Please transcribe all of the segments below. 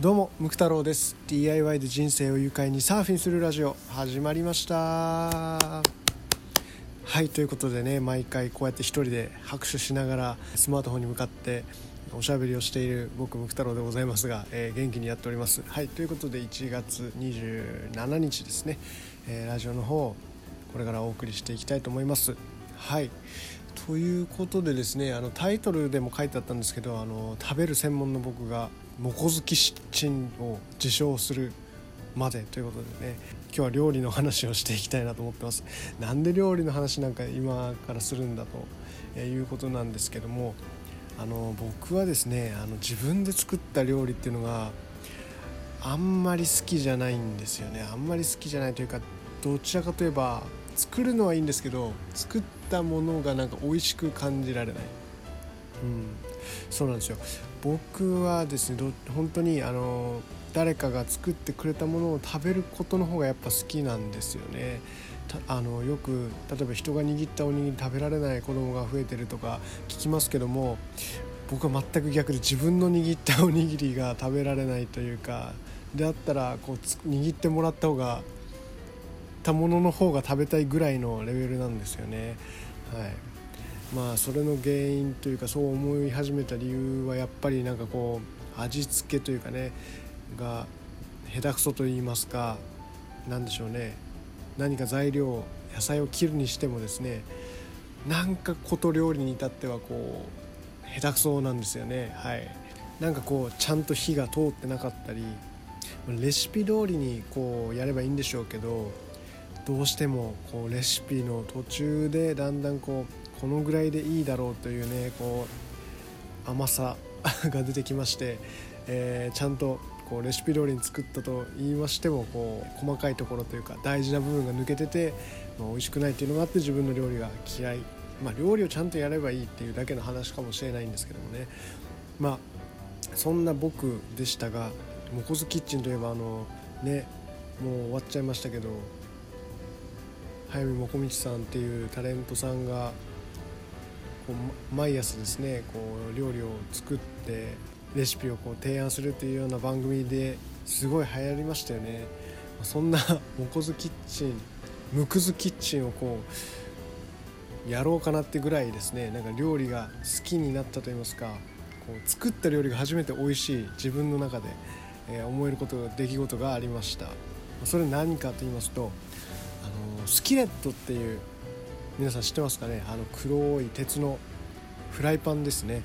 どうもムク太郎です。DIY で人生を愉快にサーフィンするラジオ始まりました。はいということでね毎回こうやって一人で拍手しながらスマートフォンに向かっておしゃべりをしている僕ムク太郎でございますが、えー、元気にやっております。はいということで1月27日ですね、えー、ラジオの方これからお送りしていきたいと思います。はい。ということでですねあのタイトルでも書いてあったんですけどあの食べる専門の僕がモコズキキッチンを自称するまでということでね今日は料理の話をしていきたいなと思ってます。なんで料理の話なんか今からするんだということなんですけどもあの僕はですねあの自分で作った料理っていうのがあんまり好きじゃないんですよね。あんまり好きじゃないというかどちらかといえば作るのはいいんですけど作ったものがなんか美味しく感じられない、うん、そうなんですよ。僕はですね本当にあの誰かが作ってくれたものを食べることの方がやっぱ好きなんですよね。あのよく例えば人が握ったおにぎり食べられない子供が増えてるとか聞きますけども僕は全く逆で自分の握ったおにぎりが食べられないというかであったらこう握ってもらった方がたものの方が食べたいぐらいのレベルなんですよね。はい。まあそれの原因というかそう思い始めた理由はやっぱりなんかこう味付けというかねが下手くそと言いますか何でしょうね。何か材料野菜を切るにしてもですねなんかこと料理に至ってはこう下手くそなんですよね。はい。なんかこうちゃんと火が通ってなかったりレシピ通りにこうやればいいんでしょうけどどうしてもこうレシピの途中でだんだんこうこのぐらいでいいだろうというねこう甘さが出てきまして、えー、ちゃんとこうレシピ通りに作ったと言いましてもこう細かいところというか大事な部分が抜けてて、まあ、美味しくないっていうのがあって自分の料理が嫌い、まあ、料理をちゃんとやればいいっていうだけの話かもしれないんですけどもね。まあそんな僕でしたがモコズキッチンといえばあのねもう終わっちゃいましたけど早見もこみちさんっていうタレントさんがこう毎朝ですねこう料理を作ってレシピをこう提案するっていうような番組ですごい流行りましたよね。そんなモコズキッチンムクズキッチンをこうやろうかなってぐらいですね。なんか料理が好きになったと言いますかこう作った料理が初めて美味しい自分の中で、えー、思えること出来事がありました。それ何かと言いますとスキレットっていう皆さん知ってますかね？あの黒い鉄のフライパンですね。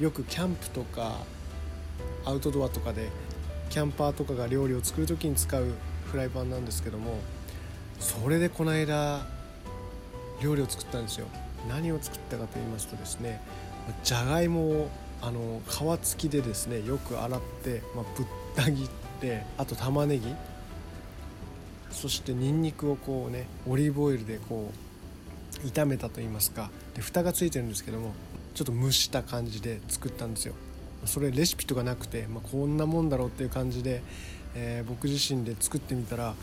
よくキャンプとかアウトドアとかでキャンパーとかが料理を作る時に使うフライパンなんですけどもそれでこの間料理を作ったんですよ。何を作ったかと言いますとですねじゃがいもをあの皮付きでですねよく洗って、まあ、ぶった切ってあと玉ねぎ。そしてにんにくをこうねオリーブオイルでこう炒めたと言いますかで蓋がついてるんですけどもちょっと蒸した感じで作ったんですよ。それレシピとかなくて、まあ、こんなもんだろうっていう感じで、えー、僕自身で作ってみたら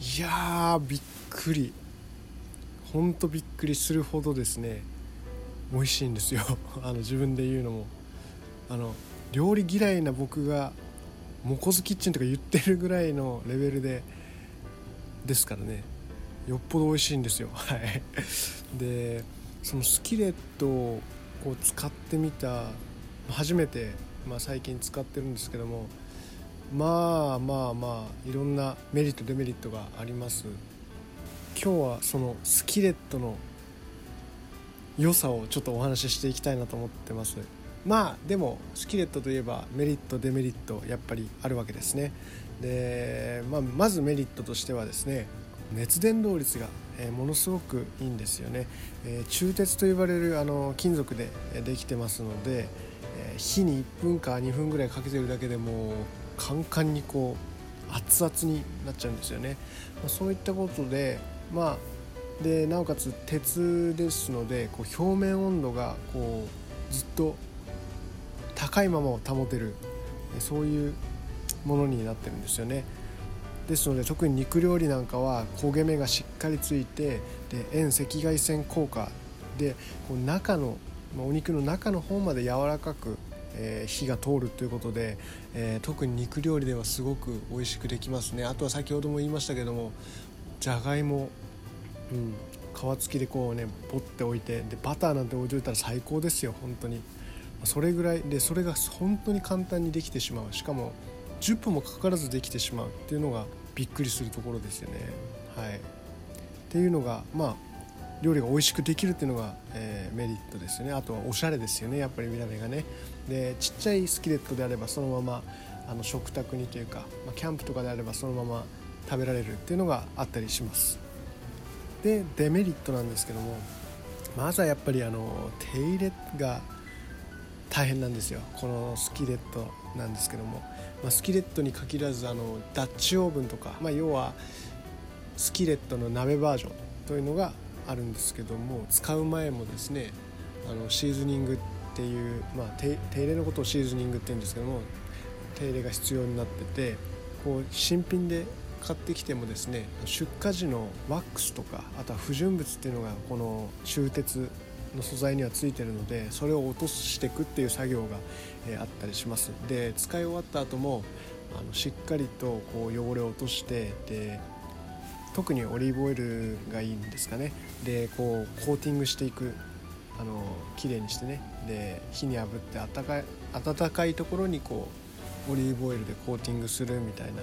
いやーびっくり。ほんとびっくりするほどですね美味しいんですよ。あの自分で言うのも。あの料理嫌いな僕がモコズキッチンとか言ってるぐらいのレベルでですからね。よっぽど美味しいんですよ。はい。でそのスキレットをこう使ってみた初めて、まあ、最近使ってるんですけどもまあまあまあいろんなメリットデメリットがあります。今日はそのスキレットの良さをちょっとお話ししていきたいなと思ってます。まあでもスキレットといえばメリットデメリットやっぱりあるわけですね。で、まあ、まずメリットとしてはですね熱伝導率がものすごくいいんですよね、え鋳鉄と呼ばれるあの金属でできてますので、え火に1分か2分ぐらいかけてるだけでもカンカンにこう熱々になっちゃうんですよね、まそういったことでまあでなおかつ鉄ですのでこう表面温度がこうずっと高いままを保てるそういうものになってるんですよね。ですので特に肉料理なんかは焦げ目がしっかりついてで遠赤外線効果でこう中のお肉の中の方まで柔らかくえー、火が通るということで、えー、特に肉料理ではすごく美味しくできますね。あとは先ほども言いましたけどもじゃがいも、うん、皮付きでこうねポッて置いてでバターなんて置いといたら最高ですよ本当に。それぐらいでそれが本当に簡単にできてしまう。しかも10分もかからずできてしまうっていうのがびっくりするところですよね。はい。っていうのがまあ料理が美味しくできるっていうのが、えー、メリットですよね。あとはおしゃれですよね。やっぱり見た目がね。でちっちゃいスキレットであればそのままあの食卓にというか、まあ、キャンプとかであればそのまま食べられるっていうのがあったりします。でデメリットなんですけどもまずはやっぱりあの手入れが大変なんですよ。このスキレットなんですけども、まあ、スキレットに限らずあのダッチオーブンとか、まあ、要はスキレットの鍋バージョンというのがあるんですけども使う前もですねあのシーズニングっていう、まあ、手入れのことをシーズニングって言うんですけども手入れが必要になっててこう新品で買ってきてもですね出荷時のワックスとかあとは不純物っていうのがこの鋳鉄の素材にはついてるのでそれを落としていくっていう作業が、えあったりします。で使い終わった後もあのしっかりとこう汚れを落としてで特にオリーブオイルがいいんですかね。でこうコーティングしていくあの綺麗にしてね。で火にあぶって温かい温かいところにこうオリーブオイルでコーティングするみたいな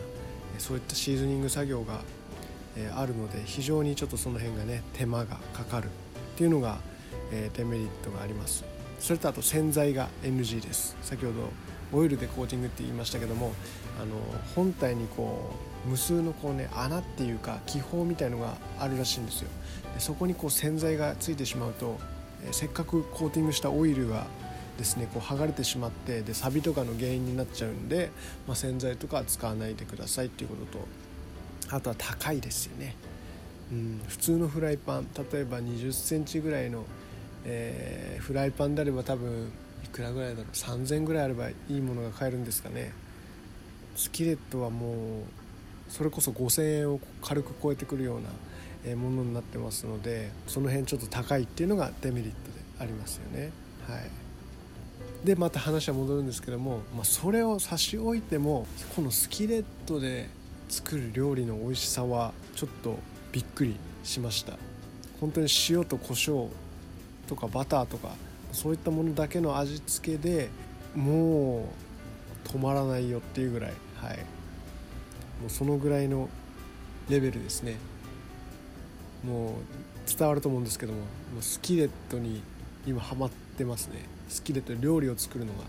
そういったシーズニング作業が、えあるので非常にちょっとその辺がね手間がかかるっていうのが、えデメリットがあります。それとあと洗剤が NG です。先ほどオイルでコーティングって言いましたけどもあの本体にこう無数のこうね穴っていうか気泡みたいのがあるらしいんですよ。でそこにこう洗剤がついてしまうと、えせっかくコーティングしたオイルがですねこう剥がれてしまってでサビとかの原因になっちゃうんで、まあ、洗剤とかは使わないでくださいっていうこととあとは高いですよね、うん、普通のフライパン例えば2 0センチぐらいの、えー、フライパンであれば多分いくらぐらいだろう。3000ぐらいあればいいものが買えるんですかね。スキレットはもうそれこそ5000円を軽く超えてくるようなものになってますのでその辺ちょっと高いっていうのがデメリットでありますよね。はい。でまた話は戻るんですけども、まあ、それを差し置いてもこのスキレットで作る料理の美味しさはちょっとびっくりしました。本当に塩と胡椒とかバターとかそういったものだけの味付けでもう止まらないよっていうぐらいはい。もうそのぐらいのレベルですね。もう伝わると思うんですけどももうスキレットに今ハマってますね。スキレット料理を作るのが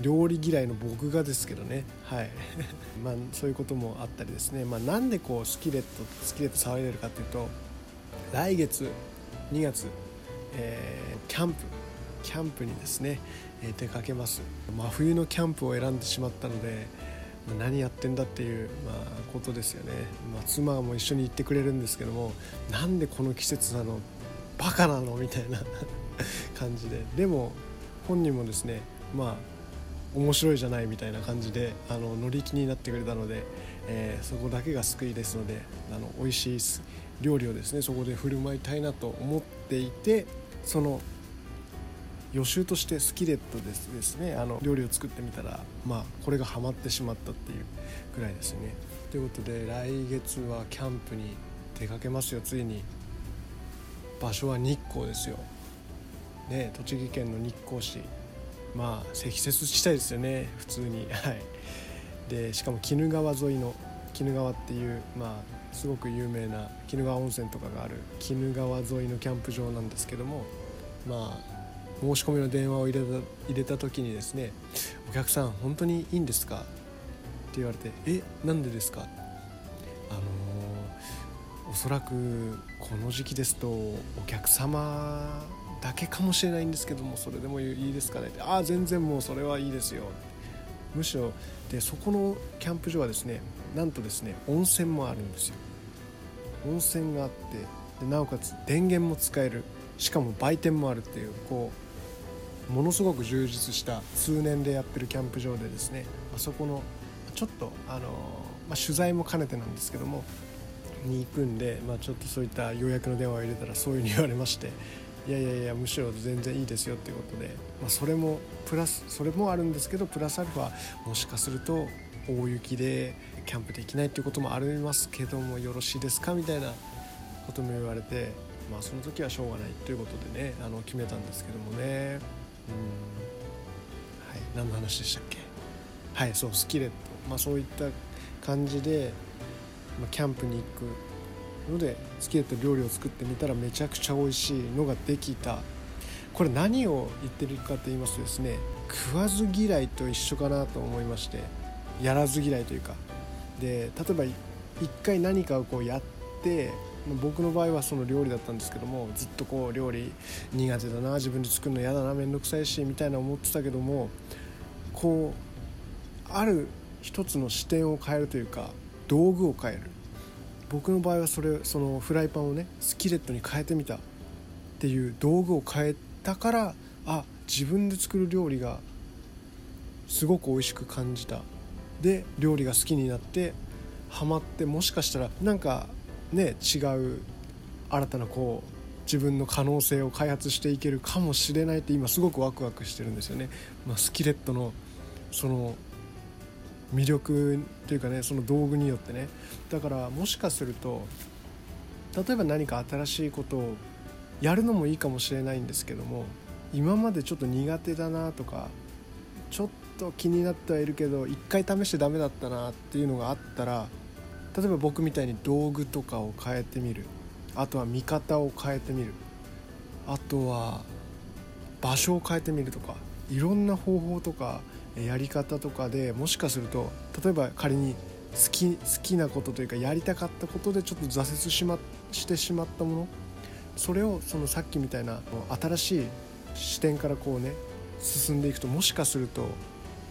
料理嫌いの僕がですけどね。はい。まあそういうこともあったりですね、まあ、なんでこうスキレットスキレット騒いでるかっていうと来月2月、えー、キャンプキャンプにですね、えー、出かけます。真冬のキャンプを選んでしまったので何やってんだっていう、まあ、ことですよね、まあ、妻も一緒に行ってくれるんですけどもなんでこの季節なの？バカなの？みたいな 感じで。でも本人もですねまあ面白いじゃないみたいな感じであの乗り気になってくれたので、えー、そこだけが救いですのであの美味しい料理をですねそこで振る舞いたいなと思っていてその予習としてスキレットですですねあの料理を作ってみたらまあこれがハマってしまったっていうぐらいですね。ということで来月はキャンプに出かけますよ。ついに場所は日光ですよ。ね栃木県の日光市。まあ積雪地帯ですよね。普通に。はい。でしかも鬼怒川沿いの鬼怒川っていうまあすごく有名な鬼怒川温泉とかがある鬼怒川沿いのキャンプ場なんですけどもまあ申し込みの電話を入れた入れた時にですね「お客さん本当にいいんですか?」って言われて「えなんでですか?」あのー、おそらくこの時期ですとお客様だけかもしれないんですけどもそれでもいいですかね？ってああ全然もうそれはいいですよむしろでそこのキャンプ場はですねなんとですね温泉もあるんですよ。温泉があってでなおかつ電源も使える。しかも売店もあるっていうこうものすごく充実した通年でやってるキャンプ場でですねあそこのちょっとあの、まあ、取材も兼ねてなんですけどもに行くんで、まあ、ちょっとそういった予約の電話を入れたらそういうふうに言われましていやいやいやむしろ全然いいですよっていうことで、まあ、それもプラスそれもあるんですけどプラスアルファもしかすると大雪でキャンプできないっていうこともありますけどもよろしいですかみたいなことも言われてまあその時はしょうがないということでねあの決めたんですけどもね。うん。はい。何の話でしたっけ？はいそうスキレット。まあそういった感じで、まあ、キャンプに行くのでスキレット料理を作ってみたらめちゃくちゃ美味しいのができた。これ何を言ってるかと言いますとですね食わず嫌いと一緒かなと思いましてやらず嫌いというか。で例えば一回何かをこうやって僕の場合はその料理だったんですけどもずっとこう料理苦手だな自分で作るの嫌だな面倒くさいしみたいな思ってたけどもこうある一つの視点を変えるというか道具を変える。僕の場合はそれそのフライパンをねスキレットに変えてみたっていう道具を変えたからあ自分で作る料理がすごく美味しく感じたで料理が好きになってハマってもしかしたらなんかね違う新たなこう自分の可能性を開発していけるかもしれないって今すごくワクワクしてるんですよね。まあ、スキレットのその魅力というかねその道具によってね。だからもしかすると例えば何か新しいことをやるのもいいかもしれないんですけども今までちょっと苦手だなとかちょっと気になってはいるけど一回試してダメだったなっていうのがあったら例えば僕みたいに道具とかを変えてみる。あとは見方を変えてみる。あとは場所を変えてみるとかいろんな方法とかやり方とかでもしかすると例えば仮に好き好きなことというかやりたかったことでちょっと挫折し,、ま、してしまったものそれをそのさっきみたいな新しい視点からこうね進んでいくともしかすると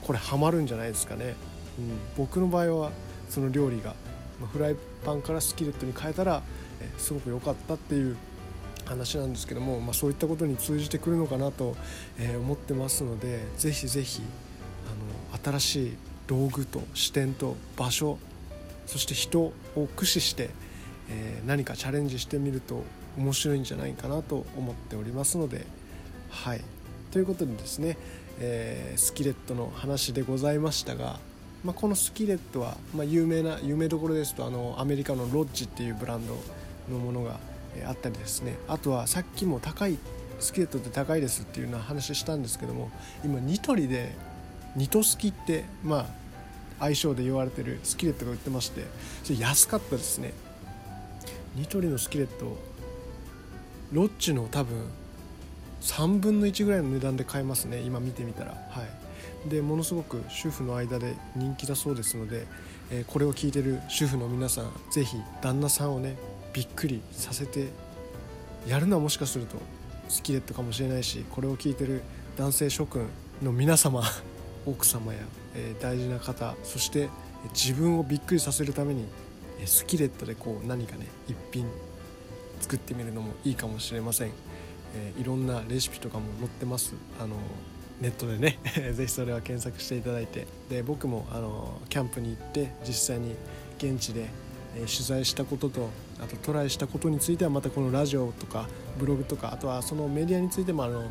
これハマるんじゃないですかね、うん、僕の場合はその料理がフライパンからスキレットに変えたらすごく良かったっていう話なんですけども、まあ、そういったことに通じてくるのかなと思ってますのでぜひぜひ新しい道具と視点と場所そして人を駆使して、えー、何かチャレンジしてみると面白いんじゃないかなと思っておりますのではい。ということでですね、えー、スキレットの話でございましたが、まあ、このスキレットは、まあ、有名な有名どころですとあのアメリカのロッジっていうブランドのものがあったりですね。あとはさっきも高いスキレットって高いですっていうような話したんですけども今ニトリでニトスキってまあ相性で言われてるスキレットが売ってましてそれ安かったですね。ニトリのスキレットロッチの多分3分の1ぐらいの値段で買えますね。今見てみたら。はい。でものすごく主婦の間で人気だそうですので、えー、これを聞いてる主婦の皆さん是非旦那さんをねびっくりさせてやるのはもしかするとスキレットかもしれないしこれを聞いてる男性諸君の皆様奥様や、えー、大事な方そして自分をびっくりさせるためにスキレットでこう何かね一品作ってみるのもいいかもしれません、えー、いろんなレシピとかも載ってます。あのネットでね 是非それは検索していただいて。で僕もあのキャンプに行って実際に現地で、取材したこととあとトライしたことについてはまたこのラジオとかブログとかあとはそのメディアについてもあの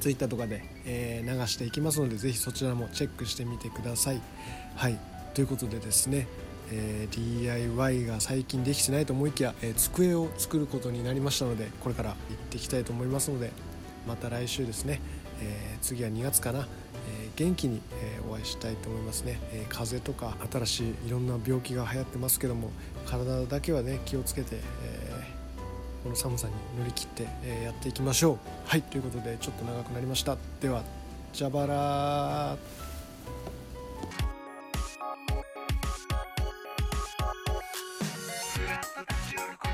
Twitter とかで、えー、流していきますので是非そちらもチェックしてみてください。はいということでですね、えー、DIY が最近できてないと思いきや、えー、机を作ることになりましたのでこれから行っていきたいと思いますのでまた来週ですね、え次は2月かな、え元気に、えお会いしたいと思いますね、え風邪とか新しいいろんな病気が流行ってますけども体だけはね気をつけて、えこの寒さに乗り切って、えー、やっていきましょう。はいということでちょっと長くなりました。ではじゃばら中古